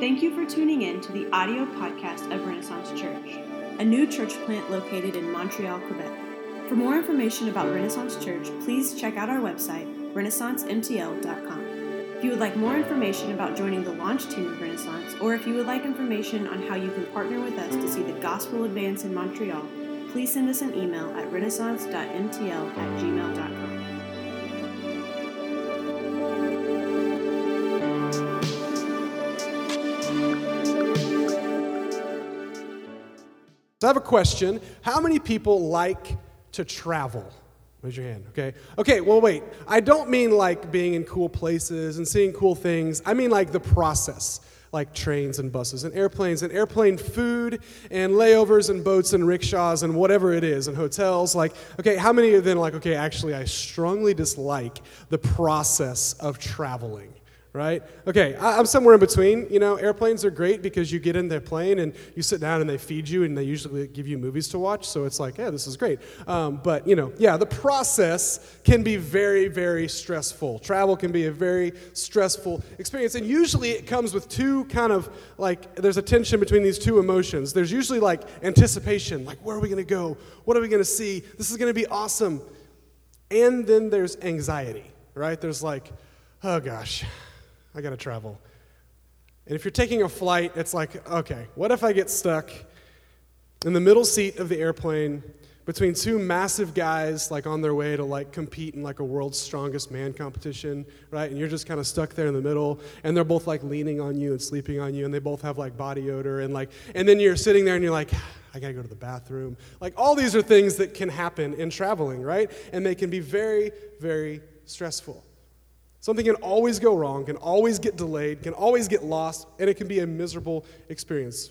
Thank you for tuning in to the audio podcast of Renaissance Church, a new church plant located in Montreal, Quebec. For more information about Renaissance Church, please check out our website, renaissancemtl.com. If you would like more information about joining the launch team of Renaissance, or if you would like information on how you can partner with us to see the gospel advance in Montreal, please send us an email at renaissance.mtl at gmail.com. So I have a question. How many people like to travel? Raise your hand, okay? Okay, well, wait. I don't mean like being in cool places and seeing cool things. I mean like the process, like trains and buses and airplanes and airplane food and layovers and boats and rickshaws and whatever it is and hotels. Like, okay, how many of them, like, okay, actually, I strongly dislike the process of traveling? Right? Okay, I, am somewhere in between. You know, airplanes are great because you get in their plane and you sit down and they feed you and they usually give you movies to watch. So it's like, yeah, this is great. Um, but, you know, yeah, the process can be very, very stressful. Travel can be a very stressful experience. And usually it comes with two kind of like, there's a tension between these two emotions. There's usually like anticipation, like, where are we going to go? What are we going to see? This is going to be awesome. And then there's anxiety, right? There's like, oh gosh, I got to travel. And if you're taking a flight, it's like, okay, what if I get stuck in the middle seat of the airplane between two massive guys like on their way to like compete in like a world's strongest man competition, right? And you're just kind of stuck there in the middle and they're both like leaning on you and sleeping on you and they both have like body odor and like and then you're sitting there and you're like I got to go to the bathroom. Like all these are things that can happen in traveling, right? And they can be very very stressful. Something can always go wrong, can always get delayed, can always get lost, and it can be a miserable experience.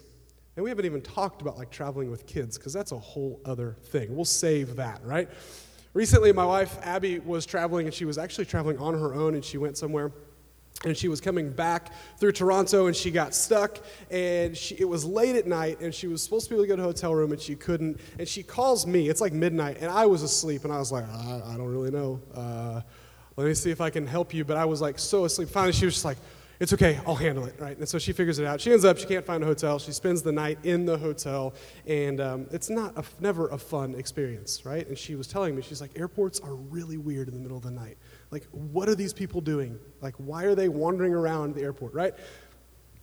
And we haven't even talked about like traveling with kids because that's a whole other thing. We'll save that, right? Recently, my wife Abby was traveling, and she was actually traveling on her own, and she went somewhere. And she was coming back through Toronto and she got stuck. And she, it was late at night and she was supposed to be able to go to a hotel room and she couldn't. And she calls me. It's like midnight and I was asleep and I was like, I, I don't really know. Uh, let me see if I can help you. But I was like so asleep. Finally, she was just like, it's okay, I'll handle it, right? And so she figures it out. She ends up, she can't find a hotel. She spends the night in the hotel, and um, it's not a, never a fun experience, right? And she was telling me, she's like, airports are really weird in the middle of the night. Like, what are these people doing? Like, why are they wandering around the airport, right?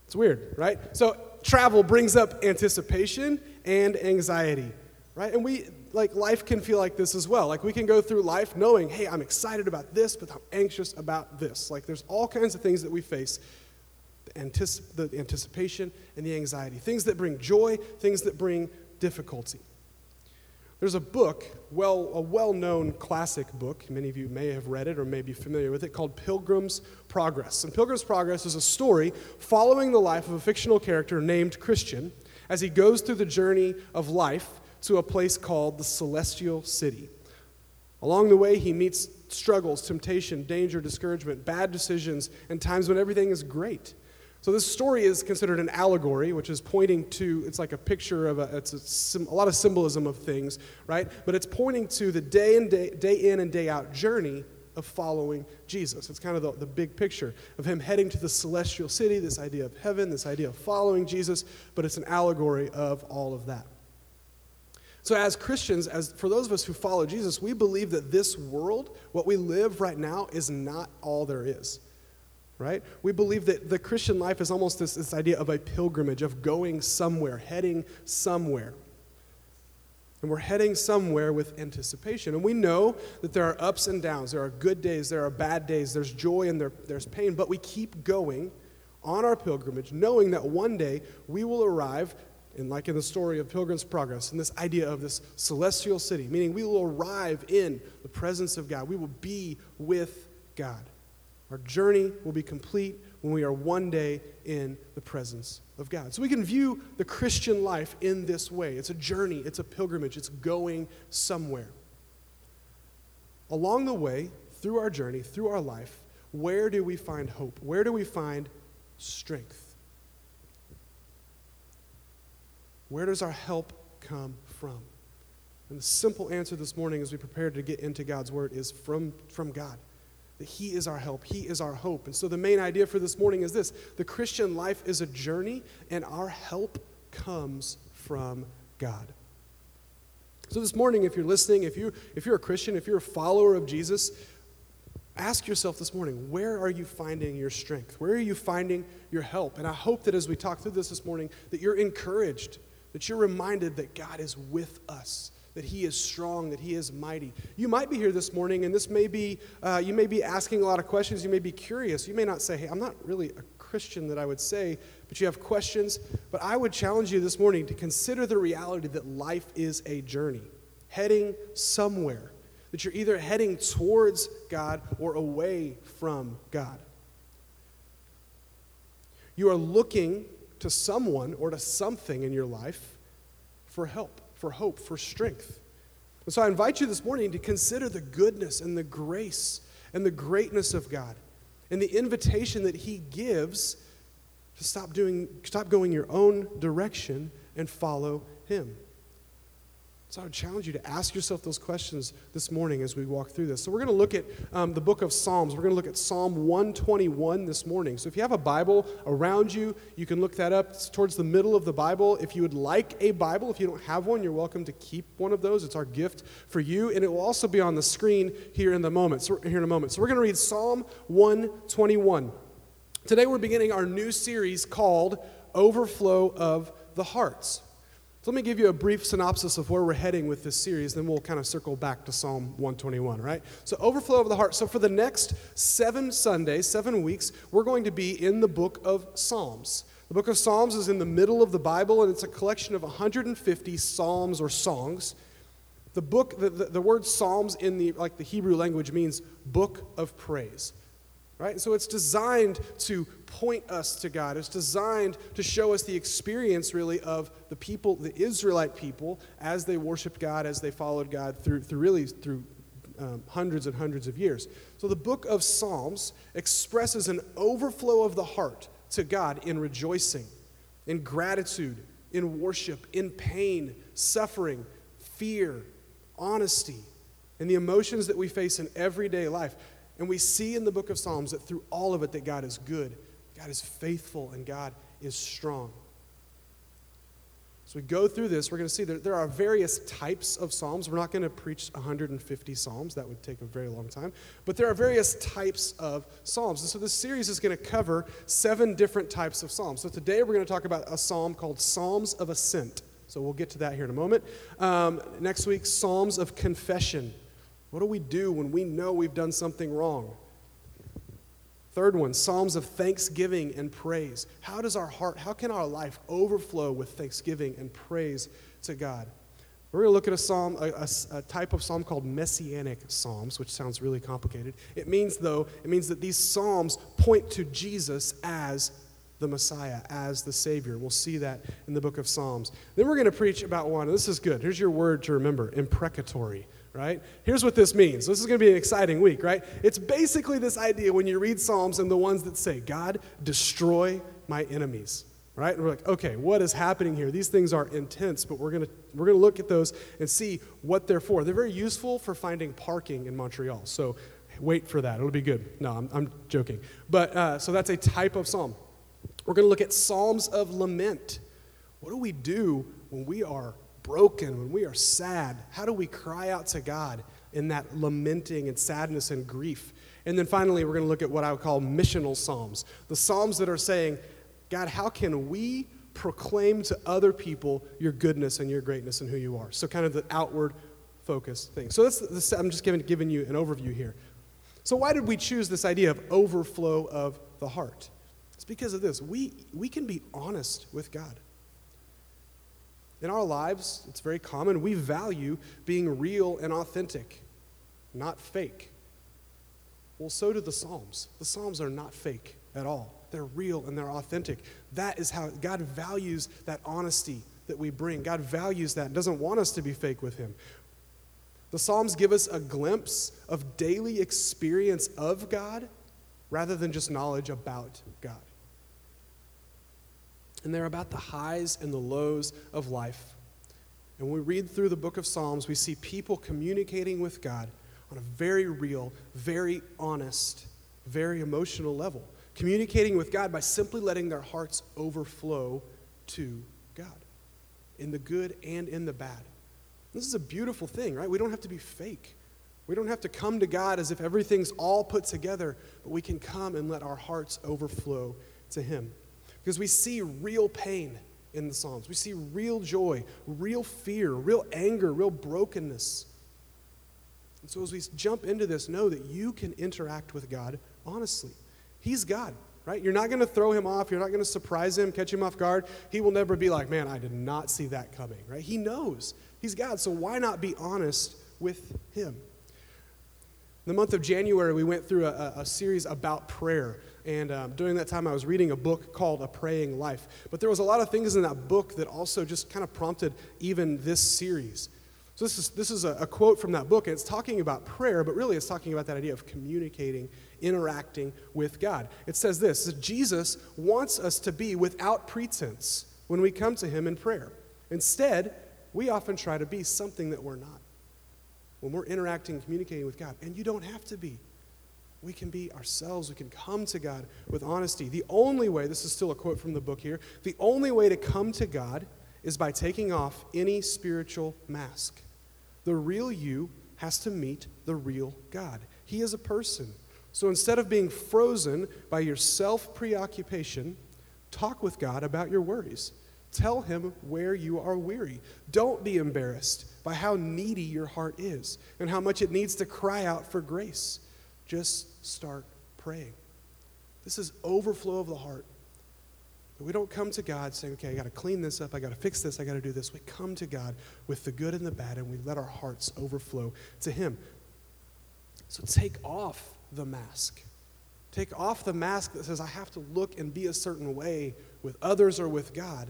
It's weird, right? So travel brings up anticipation and anxiety, right? And we, like life can feel like this as well. Like we can go through life knowing, hey, I'm excited about this, but I'm anxious about this. Like there's all kinds of things that we face the, anticip- the anticipation and the anxiety, things that bring joy, things that bring difficulty. There's a book, well, a well-known classic book. Many of you may have read it or may be familiar with it, called Pilgrim's Progress. And Pilgrim's Progress is a story following the life of a fictional character named Christian as he goes through the journey of life to a place called the Celestial City. Along the way, he meets struggles, temptation, danger, discouragement, bad decisions, and times when everything is great. So this story is considered an allegory, which is pointing to, it's like a picture of a, it's a, a lot of symbolism of things, right? But it's pointing to the day, and day, day in and day out journey of following Jesus. It's kind of the, the big picture of him heading to the celestial city, this idea of heaven, this idea of following Jesus, but it's an allegory of all of that. So, as Christians, as for those of us who follow Jesus, we believe that this world, what we live right now, is not all there is. Right? We believe that the Christian life is almost this, this idea of a pilgrimage, of going somewhere, heading somewhere. And we're heading somewhere with anticipation. And we know that there are ups and downs. There are good days, there are bad days, there's joy and there, there's pain. But we keep going on our pilgrimage, knowing that one day we will arrive and like in the story of Pilgrim's Progress, and this idea of this celestial city, meaning we will arrive in the presence of God. We will be with God. Our journey will be complete when we are one day in the presence of God. So we can view the Christian life in this way it's a journey, it's a pilgrimage, it's going somewhere. Along the way, through our journey, through our life, where do we find hope? Where do we find strength? Where does our help come from? And the simple answer this morning as we prepare to get into God's Word is from, from God. that He is our help, He is our hope. And so the main idea for this morning is this the Christian life is a journey, and our help comes from God. So this morning, if you're listening, if, you, if you're a Christian, if you're a follower of Jesus, ask yourself this morning where are you finding your strength? Where are you finding your help? And I hope that as we talk through this this morning, that you're encouraged, that you're reminded that God is with us that he is strong, that he is mighty. You might be here this morning, and this may be, uh, you may be asking a lot of questions. You may be curious. You may not say, hey, I'm not really a Christian that I would say, but you have questions. But I would challenge you this morning to consider the reality that life is a journey, heading somewhere, that you're either heading towards God or away from God. You are looking to someone or to something in your life for help for hope, for strength. And so I invite you this morning to consider the goodness and the grace and the greatness of God and the invitation that He gives to stop, doing, stop going your own direction and follow Him. So I would challenge you to ask yourself those questions this morning as we walk through this. So we're going to look at um, the book of Psalms. We're going to look at Psalm 121 this morning. So if you have a Bible around you, you can look that up. It's towards the middle of the Bible. If you would like a Bible, if you don't have one, you're welcome to keep one of those. It's our gift for you, and it will also be on the screen here in the moment. So here in a moment. So we're going to read Psalm 121. Today we're beginning our new series called Overflow of the Hearts. So let me give you a brief synopsis of where we're heading with this series, then we'll kind of circle back to Psalm 121, right? So, overflow of the heart. So, for the next seven Sundays, seven weeks, we're going to be in the book of Psalms. The book of Psalms is in the middle of the Bible, and it's a collection of 150 psalms or songs. The book, the, the, the word Psalms in the like the Hebrew language means book of praise right? So it's designed to point us to God. It's designed to show us the experience, really, of the people, the Israelite people, as they worshiped God, as they followed God through, through really through um, hundreds and hundreds of years. So the book of Psalms expresses an overflow of the heart to God in rejoicing, in gratitude, in worship, in pain, suffering, fear, honesty, and the emotions that we face in everyday life. And we see in the book of Psalms that through all of it that God is good, God is faithful, and God is strong. So we go through this, we're going to see that there are various types of psalms. We're not going to preach 150 psalms, that would take a very long time. But there are various types of psalms. And so this series is going to cover seven different types of psalms. So today we're going to talk about a psalm called Psalms of Ascent. So we'll get to that here in a moment. Um, next week, Psalms of Confession. What do we do when we know we've done something wrong? Third one, Psalms of thanksgiving and praise. How does our heart, how can our life overflow with thanksgiving and praise to God? We're going to look at a psalm, a, a, a, type of psalm called messianic psalms, which sounds really complicated. It means, though, it means that these psalms point to Jesus as the Messiah, as the Savior. We'll see that in the book of Psalms. Then we're going to preach about one. This is good. Here's your word to remember imprecatory right? Here's what this means. This is going to be an exciting week, right? It's basically this idea when you read Psalms and the ones that say, God, destroy my enemies, right? And we're like, okay, what is happening here? These things are intense, but we're going to we're going to look at those and see what they're for. They're very useful for finding parking in Montreal. So wait for that. It'll be good. No, I'm, I'm joking. But uh, so that's a type of psalm. We're going to look at Psalms of lament. What do we do when we are broken, when we are sad, how do we cry out to God in that lamenting and sadness and grief? And then finally, we're going to look at what I would call missional psalms the psalms that are saying, God, how can we proclaim to other people your goodness and your greatness and who you are? So, kind of the outward focus thing. So, that's I'm just giving, giving you an overview here. So, why did we choose this idea of overflow of the heart? It's because of this. We, we can be honest with God. In our lives, it's very common, we value being real and authentic, not fake. Well, so do the Psalms. The Psalms are not fake at all. They're real and they're authentic. That is how God values that honesty that we bring. God values that and doesn't want us to be fake with Him. The Psalms give us a glimpse of daily experience of God rather than just knowledge about God and they're about the highs and the lows of life. And when we read through the book of Psalms, we see people communicating with God on a very real, very honest, very emotional level, communicating with God by simply letting their hearts overflow to God in the good and in the bad. This is a beautiful thing, right? We don't have to be fake. We don't have to come to God as if everything's all put together, but we can come and let our hearts overflow to Him. Because we see real pain in the Psalms. We see real joy, real fear, real anger, real brokenness. And so as we jump into this, know that you can interact with God honestly. He's God, right? You're not going to throw him off. You're not going to surprise him, catch him off guard. He will never be like, man, I did not see that coming, right? He knows. He's God. So why not be honest with him? In the month of January, we went through a, a series about prayer. And um, during that time, I was reading a book called A Praying Life. But there was a lot of things in that book that also just kind of prompted even this series. So this is, this is a, a quote from that book, and it's talking about prayer, but really it's talking about that idea of communicating, interacting with God. It says this Jesus wants us to be without pretense when we come to him in prayer. Instead, we often try to be something that we're not when we're interacting communicating with God. And you don't have to be we can be ourselves. We can come to God with honesty. The only way, this is still a quote from the book here, the only way to come to God is by taking off any spiritual mask. The real you has to meet the real God. He is a person. So instead of being frozen by your self preoccupation, talk with God about your worries. Tell Him where you are weary. Don't be embarrassed by how needy your heart is and how much it needs to cry out for grace. Just start praying. This is overflow of the heart. we don't come to God saying, okay, I got to clean this up, I got to fix this, I got to do this. We come to God with the good and the bad, and we let our hearts overflow to Him. So take off the mask. Take off the mask that says, I have to look and be a certain way with others or with God,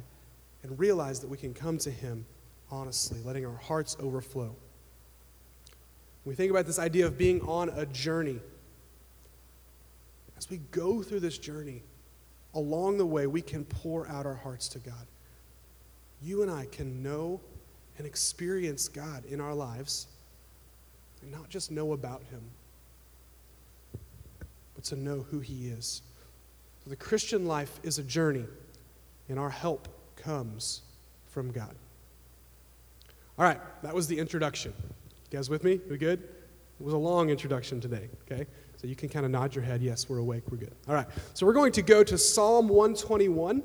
and realize that we can come to Him honestly, letting our hearts overflow we think about this idea of being on a journey, as we go through this journey, along the way, we can pour out our hearts to God. You and I can know and experience God in our lives, and not just know about Him, but to know who He is. So the Christian life is a journey, and our help comes from God. All right, that was the introduction. You guys with me? We good? It was a long introduction today, okay? So you can kind of nod your head. Yes, we're awake. We're good. All right. So we're going to go to Psalm 121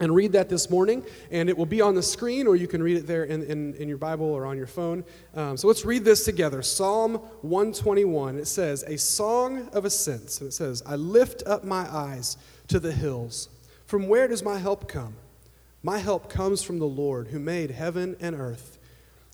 and read that this morning. And it will be on the screen, or you can read it there in, in, in your Bible or on your phone. Um, so let's read this together Psalm 121. It says, A song of ascents. And it says, I lift up my eyes to the hills. From where does my help come? My help comes from the Lord who made heaven and earth.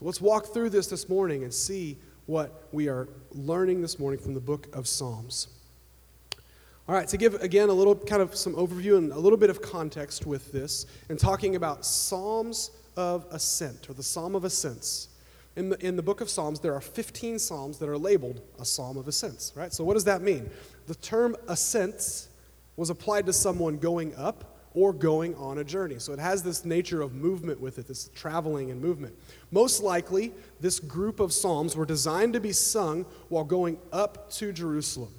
So let's walk through this this morning and see what we are learning this morning from the book of Psalms. All right, to give again a little kind of some overview and a little bit of context with this, and talking about Psalms of Ascent, or the Psalm of Ascents. In the, in the book of Psalms, there are 15 Psalms that are labeled a Psalm of Ascents, right? So, what does that mean? The term ascents was applied to someone going up or going on a journey. So it has this nature of movement with it, this traveling and movement. Most likely, this group of psalms were designed to be sung while going up to Jerusalem,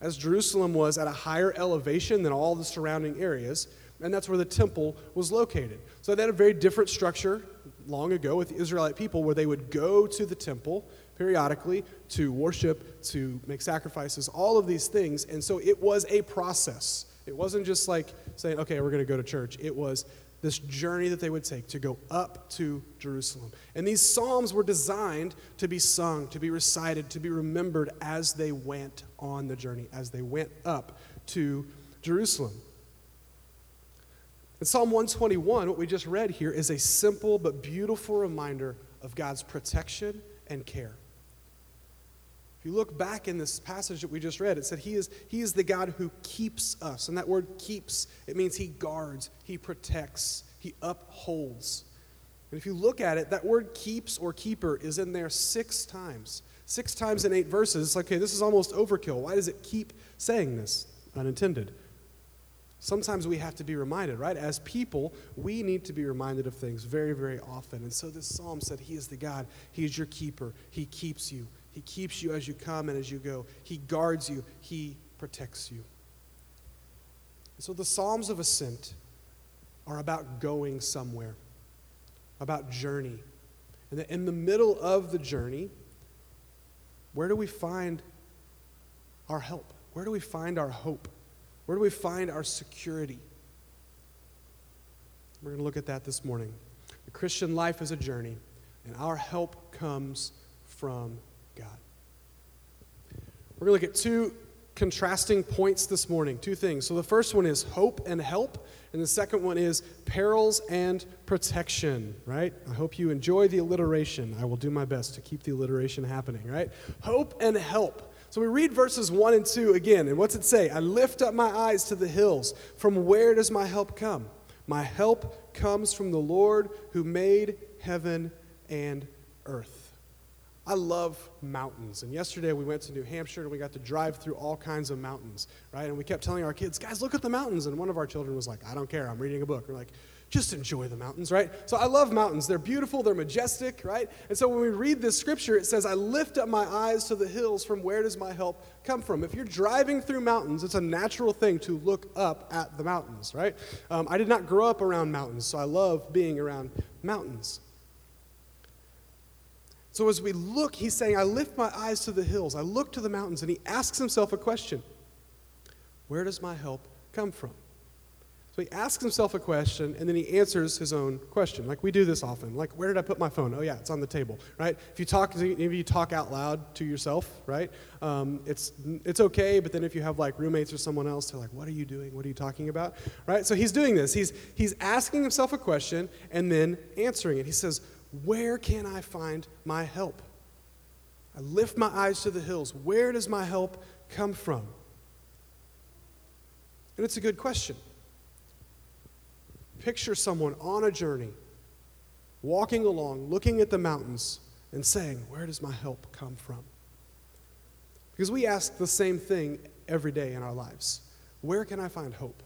as Jerusalem was at a higher elevation than all the surrounding areas, and that's where the temple was located. So they had a very different structure long ago with the Israelite people where they would go to the temple periodically to worship, to make sacrifices, all of these things. And so it was a process. It wasn't just like saying, okay, we're going to go to church. It was this journey that they would take to go up to Jerusalem. And these psalms were designed to be sung, to be recited, to be remembered as they went on the journey, as they went up to Jerusalem. In Psalm 121, what we just read here is a simple but beautiful reminder of God's protection and care. If you look back in this passage that we just read, it said he is, he is the God who keeps us. And that word keeps, it means he guards, he protects, he upholds. And if you look at it, that word keeps or keeper is in there six times. Six times in eight verses. It's like, okay, this is almost overkill. Why does it keep saying this? Unintended. Sometimes we have to be reminded, right? As people, we need to be reminded of things very, very often. And so this psalm said, He is the God. He is your keeper. He keeps you. He keeps you as you come and as you go. He guards you. He protects you. So the Psalms of Ascent are about going somewhere, about journey. And in the middle of the journey, where do we find our help? Where do we find our hope? Where do we find our security? We're going to look at that this morning. The Christian life is a journey, and our help comes from God. We're going to look at two contrasting points this morning, two things. So the first one is hope and help, and the second one is perils and protection, right? I hope you enjoy the alliteration. I will do my best to keep the alliteration happening, right? Hope and help. So we read verses 1 and 2 again, and what's it say? I lift up my eyes to the hills. From where does my help come? My help comes from the Lord who made heaven and earth. I love mountains. And yesterday we went to New Hampshire and we got to drive through all kinds of mountains, right? And we kept telling our kids, guys, look at the mountains. And one of our children was like, I don't care, I'm reading a book. We're like, just enjoy the mountains, right? So I love mountains. They're beautiful, they're majestic, right? And so when we read this scripture, it says, I lift up my eyes to the hills. From where does my help come from? If you're driving through mountains, it's a natural thing to look up at the mountains, right? Um, I did not grow up around mountains, so I love being around mountains. So as we look, he's saying, I lift my eyes to the hills, I look to the mountains, and he asks himself a question Where does my help come from? So he asks himself a question and then he answers his own question. Like we do this often. Like, where did I put my phone? Oh, yeah, it's on the table, right? If you talk, if you talk out loud to yourself, right? Um, it's, it's okay, but then if you have like roommates or someone else, they're like, what are you doing? What are you talking about? Right? So he's doing this. He's, he's asking himself a question and then answering it. He says, where can I find my help? I lift my eyes to the hills. Where does my help come from? And it's a good question. Picture someone on a journey, walking along, looking at the mountains, and saying, Where does my help come from? Because we ask the same thing every day in our lives Where can I find hope?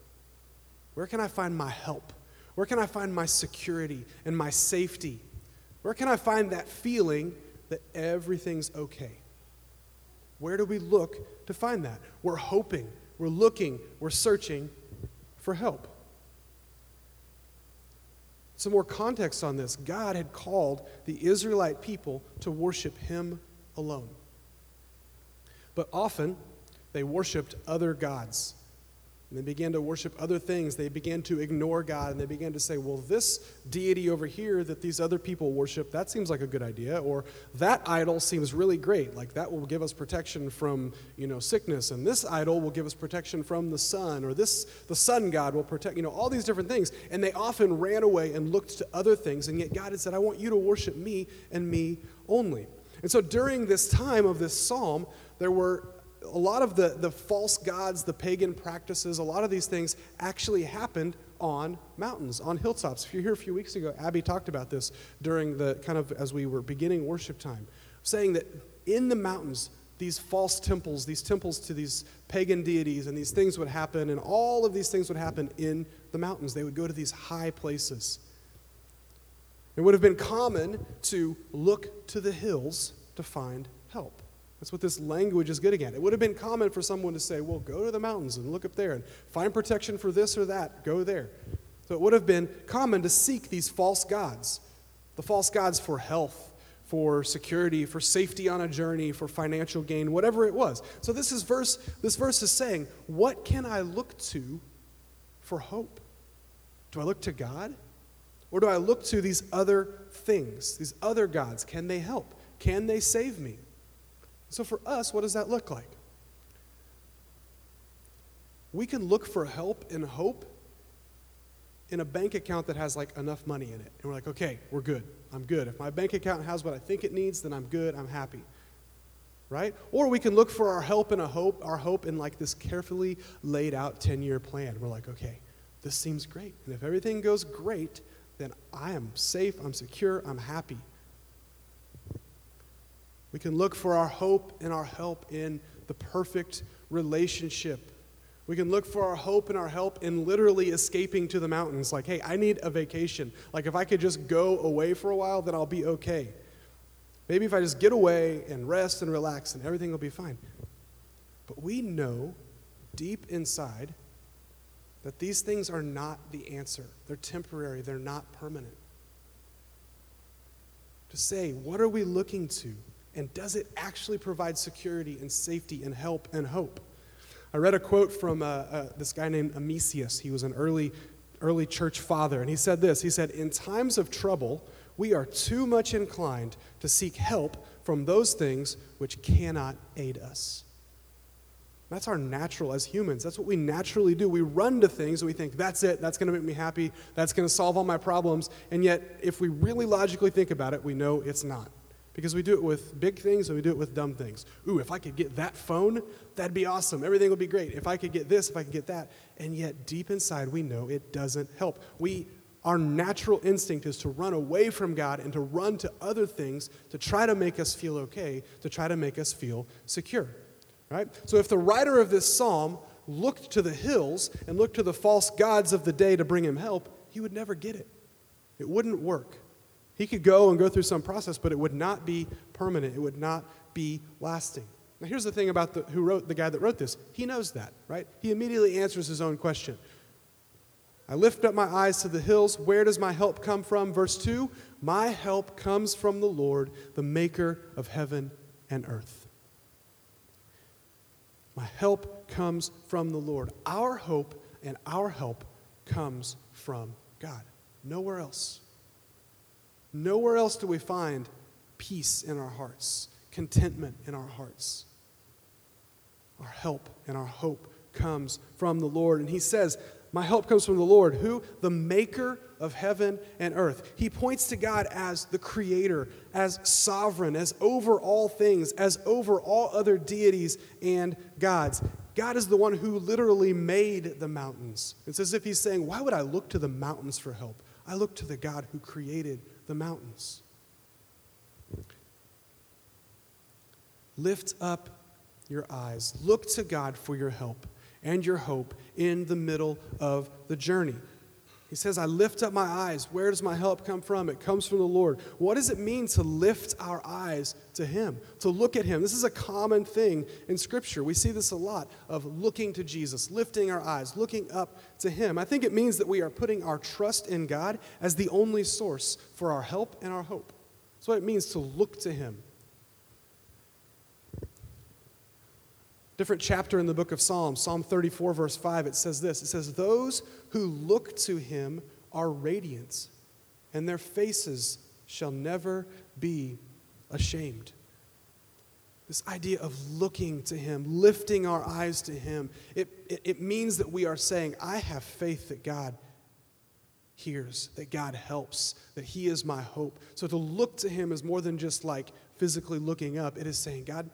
Where can I find my help? Where can I find my security and my safety? Where can I find that feeling that everything's okay? Where do we look to find that? We're hoping, we're looking, we're searching for help. Some more context on this God had called the Israelite people to worship Him alone. But often, they worshiped other gods. And they began to worship other things. They began to ignore God and they began to say, well, this deity over here that these other people worship, that seems like a good idea. Or that idol seems really great. Like that will give us protection from, you know, sickness. And this idol will give us protection from the sun. Or this, the sun god will protect, you know, all these different things. And they often ran away and looked to other things. And yet God had said, I want you to worship me and me only. And so during this time of this psalm, there were a lot of the, the false gods, the pagan practices, a lot of these things actually happened on mountains, on hilltops. If you're here a few weeks ago, Abby talked about this during the kind of as we were beginning worship time, saying that in the mountains, these false temples, these temples to these pagan deities, and these things would happen, and all of these things would happen in the mountains. They would go to these high places. It would have been common to look to the hills to find help. That's what this language is getting at. It would have been common for someone to say, well, go to the mountains and look up there and find protection for this or that. Go there. So it would have been common to seek these false gods the false gods for health, for security, for safety on a journey, for financial gain, whatever it was. So this is verse this verse is saying, what can I look to for hope? Do I look to God? Or do I look to these other things, these other gods? Can they help? Can they save me? So, for us, what does that look like? We can look for help and hope in a bank account that has like enough money in it. And we're like, okay, we're good. I'm good. If my bank account has what I think it needs, then I'm good. I'm happy. right? Or we can look for our help and a hope, our hope in like this carefully laid out 10-year plan. We're like, okay, this seems great. And if everything goes great, then I am safe, I'm secure, I'm happy. We can look for our hope and our help in the perfect relationship. We can look for our hope and our help in literally escaping to the mountains. Like, hey, I need a vacation. Like, if I could just go away for a while, then I'll be okay. Maybe if I just get away and rest and relax, and everything will be fine. But we know deep inside that these things are not the answer. They're temporary, they're not permanent. To say, what are we looking to? And does it actually provide security and safety and help and hope? I read a quote from uh, uh, this guy named Amesius. He was an early, early church father, and he said this He said, In times of trouble, we are too much inclined to seek help from those things which cannot aid us. That's our natural as humans. That's what we naturally do. We run to things we think, that's it, that's going to make me happy, that's going to solve all my problems. And yet, if we really logically think about it, we know it's not. Because we do it with big things and we do it with dumb things. Ooh, if I could get that phone, that'd be awesome. Everything would be great. If I could get this, if I could get that. And yet, deep inside, we know it doesn't help. We, our natural instinct is to run away from God and to run to other things to try to make us feel okay, to try to make us feel secure. Right? So if the writer of this psalm looked to the hills and looked to the false gods of the day to bring him help, he would never get it. It wouldn't work. He could go and go through some process, but it would not be permanent. It would not be lasting. Now, here's the thing about the, who wrote the guy that wrote this. He knows that, right? He immediately answers his own question. I lift up my eyes to the hills. Where does my help come from? Verse 2 My help comes from the Lord, the maker of heaven and earth. My help comes from the Lord. Our hope and our help comes from God. Nowhere else. Nowhere else do we find peace in our hearts, contentment in our hearts. Our help and our hope comes from the Lord. And he says, My help comes from the Lord, who? The maker of heaven and earth. He points to God as the creator, as sovereign, as over all things, as over all other deities and gods. God is the one who literally made the mountains. It's as if he's saying, Why would I look to the mountains for help? I look to the God who created the mountains. Lift up your eyes. Look to God for your help and your hope in the middle of the journey. He says, I lift up my eyes. Where does my help come from? It comes from the Lord. What does it mean to lift our eyes to Him, to look at Him? This is a common thing in Scripture. We see this a lot of looking to Jesus, lifting our eyes, looking up to Him. I think it means that we are putting our trust in God as the only source for our help and our hope. That's what it means to look to Him. different chapter in the book of Psalms, Psalm 34, verse 5, it says this It says, Those who look to him are radiant, and their faces shall never be ashamed. This idea of looking to him, lifting our eyes to him, it, it, it means that we are saying, I have faith that God hears, that God helps, that He is my hope. So to look to Him is more than just like physically looking up, it is saying, God,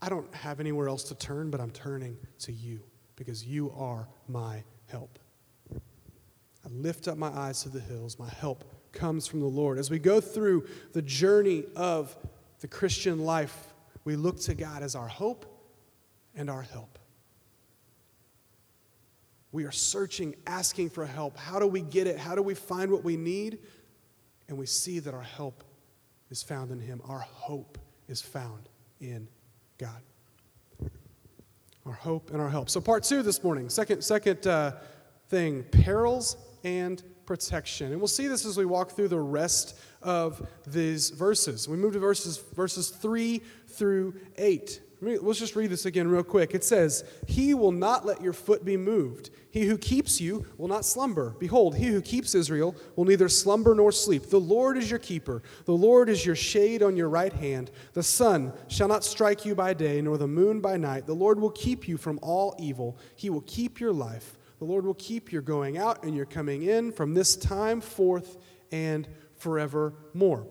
I don't have anywhere else to turn, but I'm turning to you because you are my help. I lift up my eyes to the hills. My help comes from the Lord. As we go through the journey of the Christian life, we look to God as our hope and our help. We are searching, asking for help. How do we get it? How do we find what we need? And we see that our help is found in Him. Our hope is found in God. Our hope and our help. So, part two this morning, second, second uh, thing perils and protection. And we'll see this as we walk through the rest of these verses. We move to verses, verses 3 through 8. Let's just read this again real quick. It says, He will not let your foot be moved. He who keeps you will not slumber. Behold, he who keeps Israel will neither slumber nor sleep. The Lord is your keeper. The Lord is your shade on your right hand. The sun shall not strike you by day, nor the moon by night. The Lord will keep you from all evil. He will keep your life. The Lord will keep your going out and your coming in from this time forth and forevermore.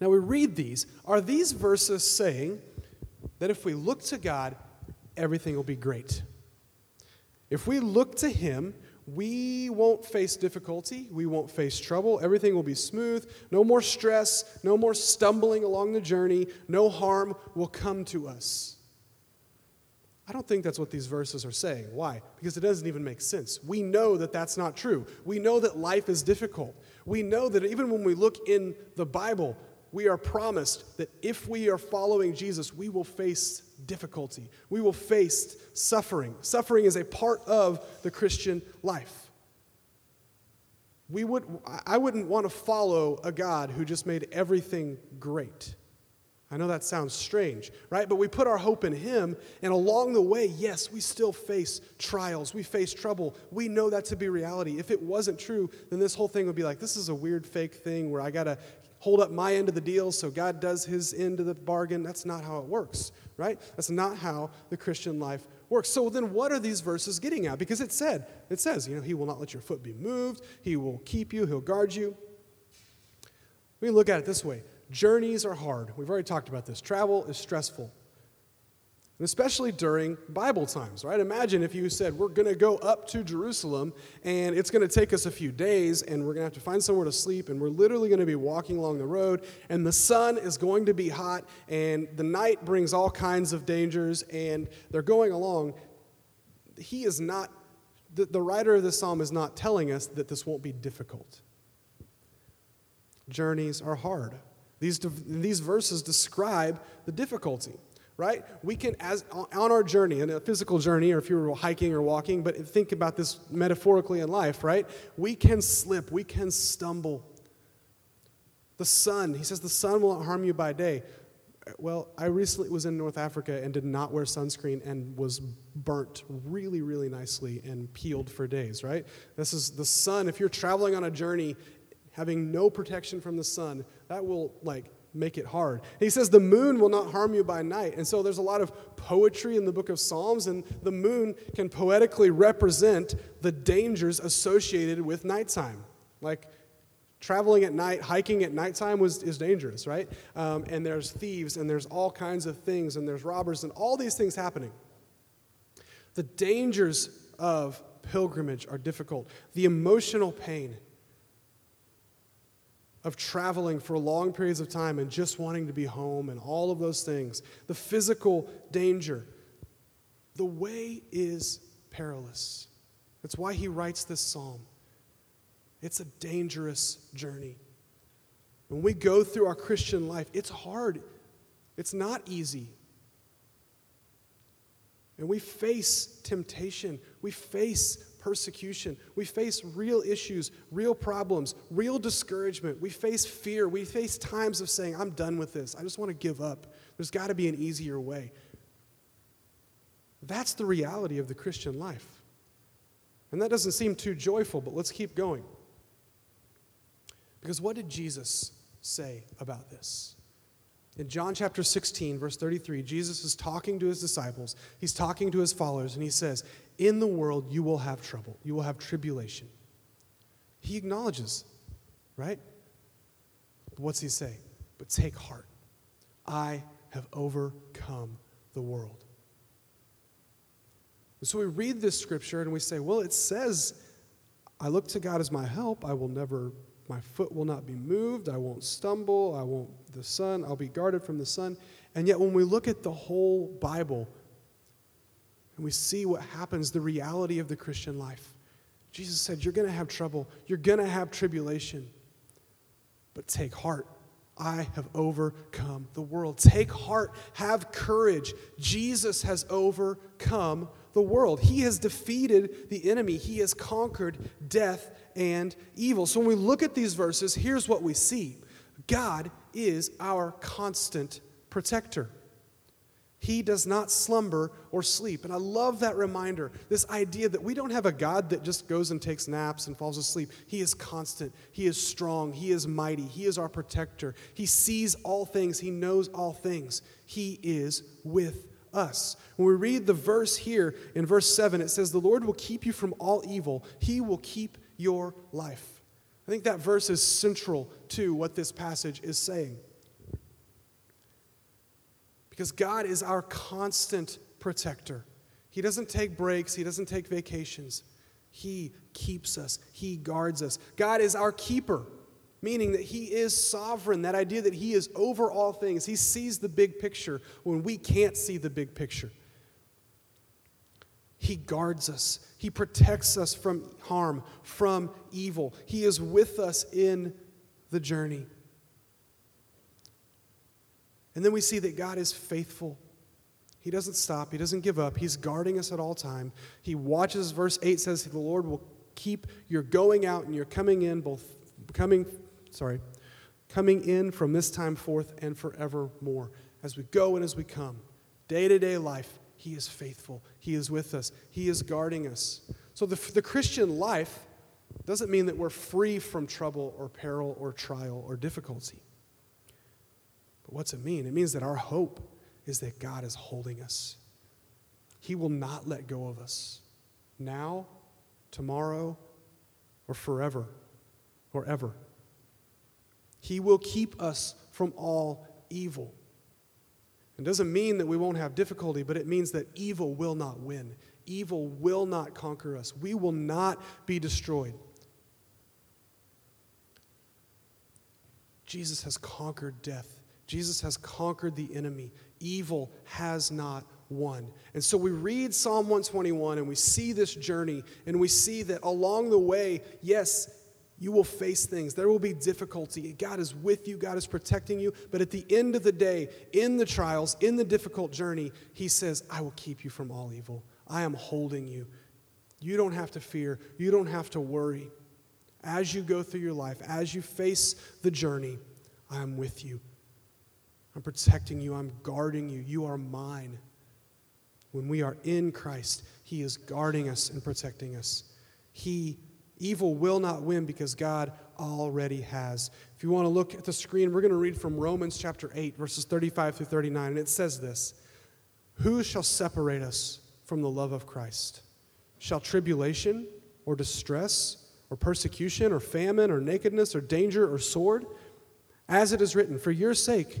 Now we read these. Are these verses saying, that if we look to God, everything will be great. If we look to Him, we won't face difficulty. We won't face trouble. Everything will be smooth. No more stress. No more stumbling along the journey. No harm will come to us. I don't think that's what these verses are saying. Why? Because it doesn't even make sense. We know that that's not true. We know that life is difficult. We know that even when we look in the Bible, we are promised that if we are following Jesus, we will face difficulty. We will face suffering. Suffering is a part of the Christian life. We would, I wouldn't want to follow a God who just made everything great. I know that sounds strange, right? But we put our hope in Him, and along the way, yes, we still face trials, we face trouble. We know that to be reality. If it wasn't true, then this whole thing would be like, this is a weird fake thing where I got to hold up my end of the deal so God does His end of the bargain. That's not how it works, right? That's not how the Christian life works. So then what are these verses getting at? Because it said, it says, you know, He will not let your foot be moved, He will keep you, He'll guard you. We look at it this way Journeys are hard. We've already talked about this. Travel is stressful. And especially during Bible times, right? Imagine if you said, We're going to go up to Jerusalem and it's going to take us a few days and we're going to have to find somewhere to sleep and we're literally going to be walking along the road and the sun is going to be hot and the night brings all kinds of dangers and they're going along. He is not, the, the writer of this psalm is not telling us that this won't be difficult. Journeys are hard. These, these verses describe the difficulty, right? We can, as on our journey, in a physical journey, or if you were hiking or walking, but think about this metaphorically in life, right? We can slip, we can stumble. The sun, he says, the sun will not harm you by day. Well, I recently was in North Africa and did not wear sunscreen and was burnt really, really nicely and peeled for days, right? This is the sun. If you're traveling on a journey having no protection from the sun, that will like make it hard. he says the moon will not harm you by night. And so there's a lot of poetry in the book of Psalms, and the moon can poetically represent the dangers associated with nighttime. Like traveling at night, hiking at nighttime was, is dangerous, right? Um, and there's thieves, and there's all kinds of things, and there's robbers, and all these things happening. The dangers of pilgrimage are difficult. The emotional pain, of traveling for long periods of time and just wanting to be home and all of those things, the physical danger. The way is perilous. That's why he writes this psalm. It's a dangerous journey. When we go through our Christian life, it's hard, it's not easy. And we face temptation, we face persecution. We face real issues, real problems, real discouragement. We face fear. We face times of saying, I'm done with this. I just want to give up. There's got to be an easier way. That's the reality of the Christian life. And that doesn't seem too joyful, but let's keep going. Because what did Jesus say about this? In John chapter 16, verse 33, Jesus is talking to his disciples, he's talking to his followers, and he says, In the world you will have trouble, you will have tribulation. He acknowledges, right? what's he say? But take heart. I have overcome the world. And so we read this scripture and we say, well, it says, I look to God as my help. I will never my foot will not be moved. I won't stumble. I won't, the sun, I'll be guarded from the sun. And yet, when we look at the whole Bible and we see what happens, the reality of the Christian life, Jesus said, You're going to have trouble. You're going to have tribulation. But take heart. I have overcome the world. Take heart. Have courage. Jesus has overcome the world. He has defeated the enemy, He has conquered death and evil. So when we look at these verses, here's what we see God is our constant protector. He does not slumber or sleep. And I love that reminder this idea that we don't have a God that just goes and takes naps and falls asleep. He is constant, He is strong, He is mighty, He is our protector. He sees all things, He knows all things. He is with us. When we read the verse here in verse 7, it says, The Lord will keep you from all evil, He will keep your life. I think that verse is central to what this passage is saying. Because God is our constant protector. He doesn't take breaks, He doesn't take vacations. He keeps us, He guards us. God is our keeper, meaning that He is sovereign. That idea that He is over all things. He sees the big picture when we can't see the big picture. He guards us. He protects us from harm, from evil. He is with us in the journey. And then we see that God is faithful. He doesn't stop, He doesn't give up. He's guarding us at all time. He watches, verse 8 says, The Lord will keep your going out and your coming in, both coming, sorry, coming in from this time forth and forevermore. As we go and as we come, day to day life, he is faithful. He is with us. He is guarding us. So the, the Christian life doesn't mean that we're free from trouble or peril or trial or difficulty. What's it mean? It means that our hope is that God is holding us. He will not let go of us now, tomorrow, or forever or ever. He will keep us from all evil. It doesn't mean that we won't have difficulty, but it means that evil will not win. Evil will not conquer us. We will not be destroyed. Jesus has conquered death. Jesus has conquered the enemy. Evil has not won. And so we read Psalm 121 and we see this journey and we see that along the way, yes, you will face things. There will be difficulty. God is with you, God is protecting you. But at the end of the day, in the trials, in the difficult journey, He says, I will keep you from all evil. I am holding you. You don't have to fear, you don't have to worry. As you go through your life, as you face the journey, I am with you. I'm protecting you, I'm guarding you. You are mine. When we are in Christ, He is guarding us and protecting us. He Evil will not win because God already has. If you want to look at the screen, we're going to read from Romans chapter 8, verses 35 through 39. And it says this Who shall separate us from the love of Christ? Shall tribulation or distress or persecution or famine or nakedness or danger or sword? As it is written, For your sake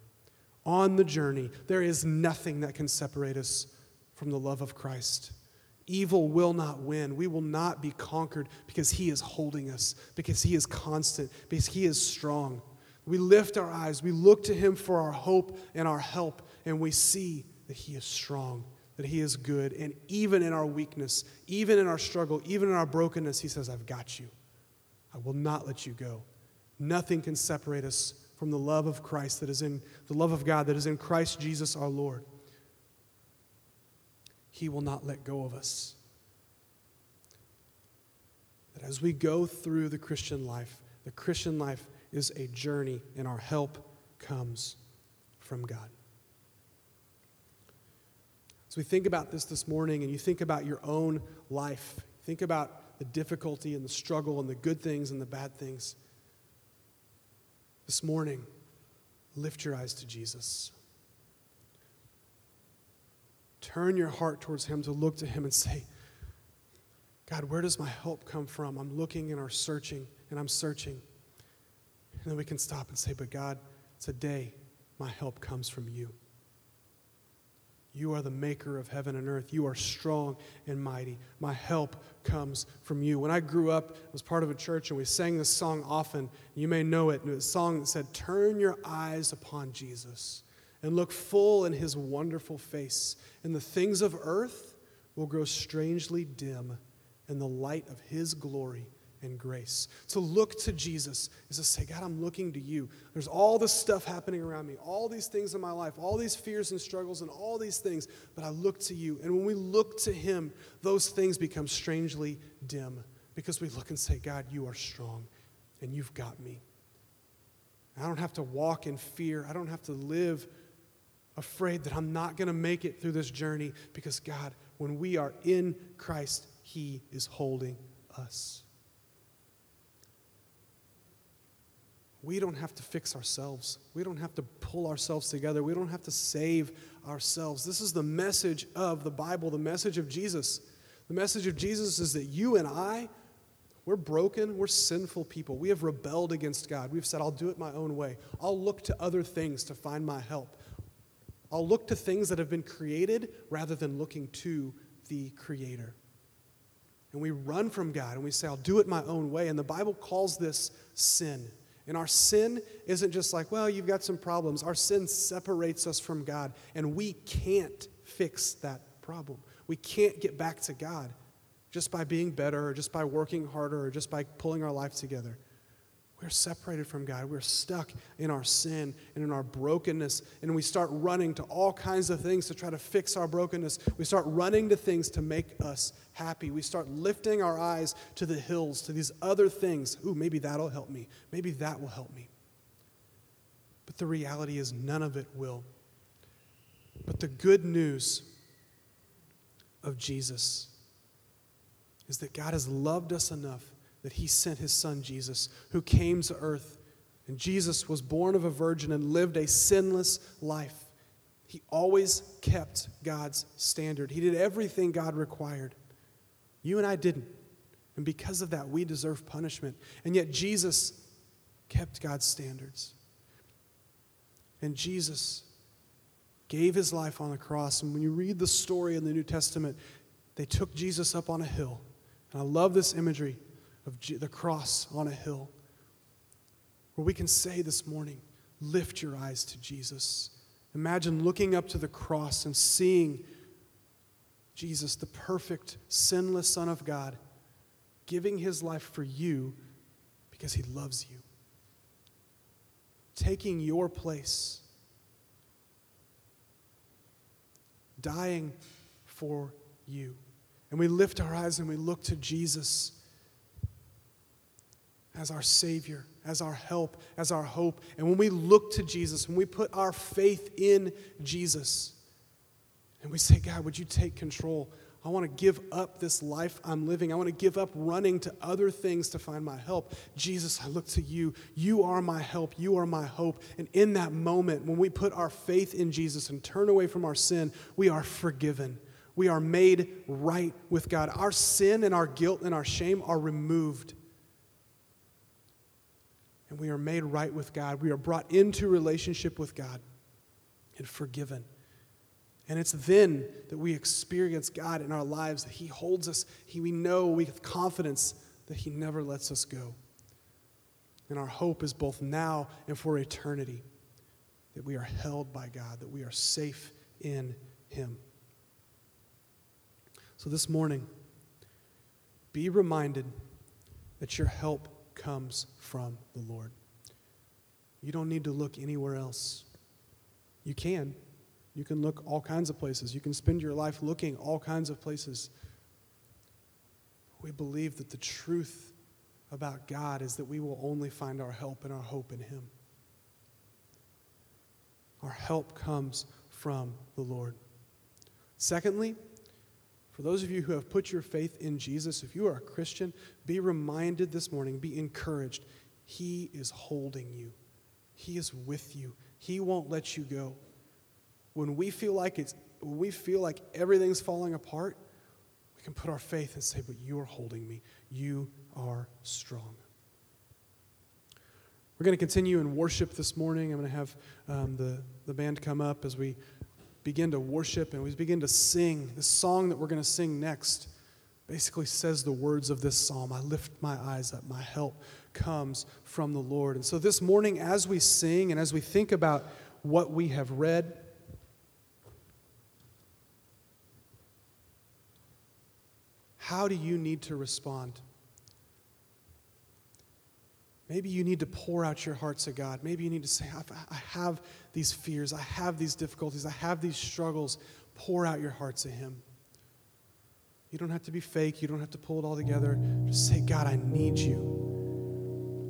On the journey, there is nothing that can separate us from the love of Christ. Evil will not win. We will not be conquered because He is holding us, because He is constant, because He is strong. We lift our eyes, we look to Him for our hope and our help, and we see that He is strong, that He is good. And even in our weakness, even in our struggle, even in our brokenness, He says, I've got you. I will not let you go. Nothing can separate us from the love of Christ that is in the love of God that is in Christ Jesus our Lord. He will not let go of us. That as we go through the Christian life, the Christian life is a journey, and our help comes from God. As we think about this this morning, and you think about your own life, think about the difficulty and the struggle and the good things and the bad things. This morning, lift your eyes to Jesus. Turn your heart towards Him to look to Him and say, God, where does my help come from? I'm looking and I'm searching and I'm searching. And then we can stop and say, But God, today my help comes from you. You are the maker of heaven and earth. You are strong and mighty. My help comes from you. When I grew up, I was part of a church and we sang this song often. You may know it. It was a song that said, Turn your eyes upon Jesus and look full in his wonderful face, and the things of earth will grow strangely dim in the light of his glory and grace. To look to Jesus is to say, God, I'm looking to you. There's all this stuff happening around me, all these things in my life, all these fears and struggles, and all these things, but I look to you. And when we look to him, those things become strangely dim because we look and say, God, you are strong and you've got me. I don't have to walk in fear, I don't have to live afraid that I'm not going to make it through this journey because, God, when we are in Christ, He is holding us. We don't have to fix ourselves. We don't have to pull ourselves together. We don't have to save ourselves. This is the message of the Bible, the message of Jesus. The message of Jesus is that you and I, we're broken, we're sinful people. We have rebelled against God. We've said, I'll do it my own way. I'll look to other things to find my help. I'll look to things that have been created rather than looking to the Creator. And we run from God and we say, I'll do it my own way. And the Bible calls this sin. And our sin isn't just like, well, you've got some problems. Our sin separates us from God, and we can't fix that problem. We can't get back to God just by being better, or just by working harder, or just by pulling our life together. We're separated from God. We're stuck in our sin and in our brokenness. And we start running to all kinds of things to try to fix our brokenness. We start running to things to make us happy. We start lifting our eyes to the hills, to these other things. Ooh, maybe that'll help me. Maybe that will help me. But the reality is, none of it will. But the good news of Jesus is that God has loved us enough that he sent his son Jesus, who came to earth. And Jesus was born of a virgin and lived a sinless life. He always kept God's standard. He did everything God required. You and I didn't. And because of that, we deserve punishment. And yet, Jesus kept God's standards. And Jesus gave his life on the cross. And when you read the story in the New Testament, they took Jesus up on a hill. And I love this imagery of the cross on a hill, where we can say this morning, lift your eyes to Jesus. Imagine looking up to the cross and seeing Jesus, the perfect, sinless Son of God, giving his life for you because he loves you, taking your place, dying for you. And we lift our eyes and we look to Jesus as our Savior, as our help, as our hope. And when we look to Jesus, when we put our faith in Jesus, and we say, God, would you take control? I want to give up this life I'm living. I want to give up running to other things to find my help. Jesus, I look to you. You are my help. You are my hope. And in that moment, when we put our faith in Jesus and turn away from our sin, we are forgiven. We are made right with God. Our sin and our guilt and our shame are removed and we are made right with God. We are brought into relationship with God and forgiven. And it's then that we experience God in our lives, that He holds us. He, we know with confidence that He never lets us go. And our hope is both now and for eternity that we are held by God, that we are safe in Him. So this morning, be reminded that your help comes from the Lord. You don't need to look anywhere else. You can. You can look all kinds of places. You can spend your life looking all kinds of places. We believe that the truth about God is that we will only find our help and our hope in Him. Our help comes from the Lord. Secondly, for those of you who have put your faith in Jesus, if you are a Christian, be reminded this morning, be encouraged. He is holding you, He is with you. He won't let you go. When we feel like it's when we feel like everything's falling apart, we can put our faith and say, But you are holding me. You are strong. We're going to continue in worship this morning. I'm going to have um, the, the band come up as we begin to worship and we begin to sing, the song that we're going to sing next basically says the words of this psalm I lift my eyes up, my help comes from the Lord. And so this morning, as we sing and as we think about what we have read, how do you need to respond? Maybe you need to pour out your heart to God. Maybe you need to say, I have these fears, I have these difficulties, I have these struggles. Pour out your heart to Him. You don't have to be fake, you don't have to pull it all together. Just say, God, I need you.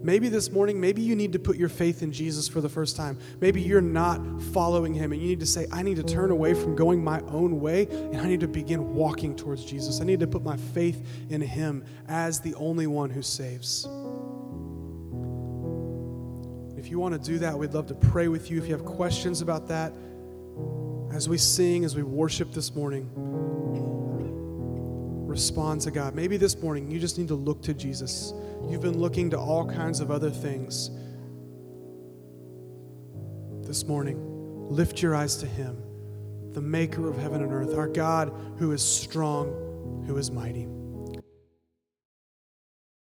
Maybe this morning, maybe you need to put your faith in Jesus for the first time. Maybe you're not following him and you need to say, I need to turn away from going my own way and I need to begin walking towards Jesus. I need to put my faith in him as the only one who saves. If you want to do that, we'd love to pray with you. If you have questions about that, as we sing, as we worship this morning, respond to God. Maybe this morning you just need to look to Jesus. You've been looking to all kinds of other things. This morning, lift your eyes to Him, the maker of heaven and earth, our God who is strong, who is mighty.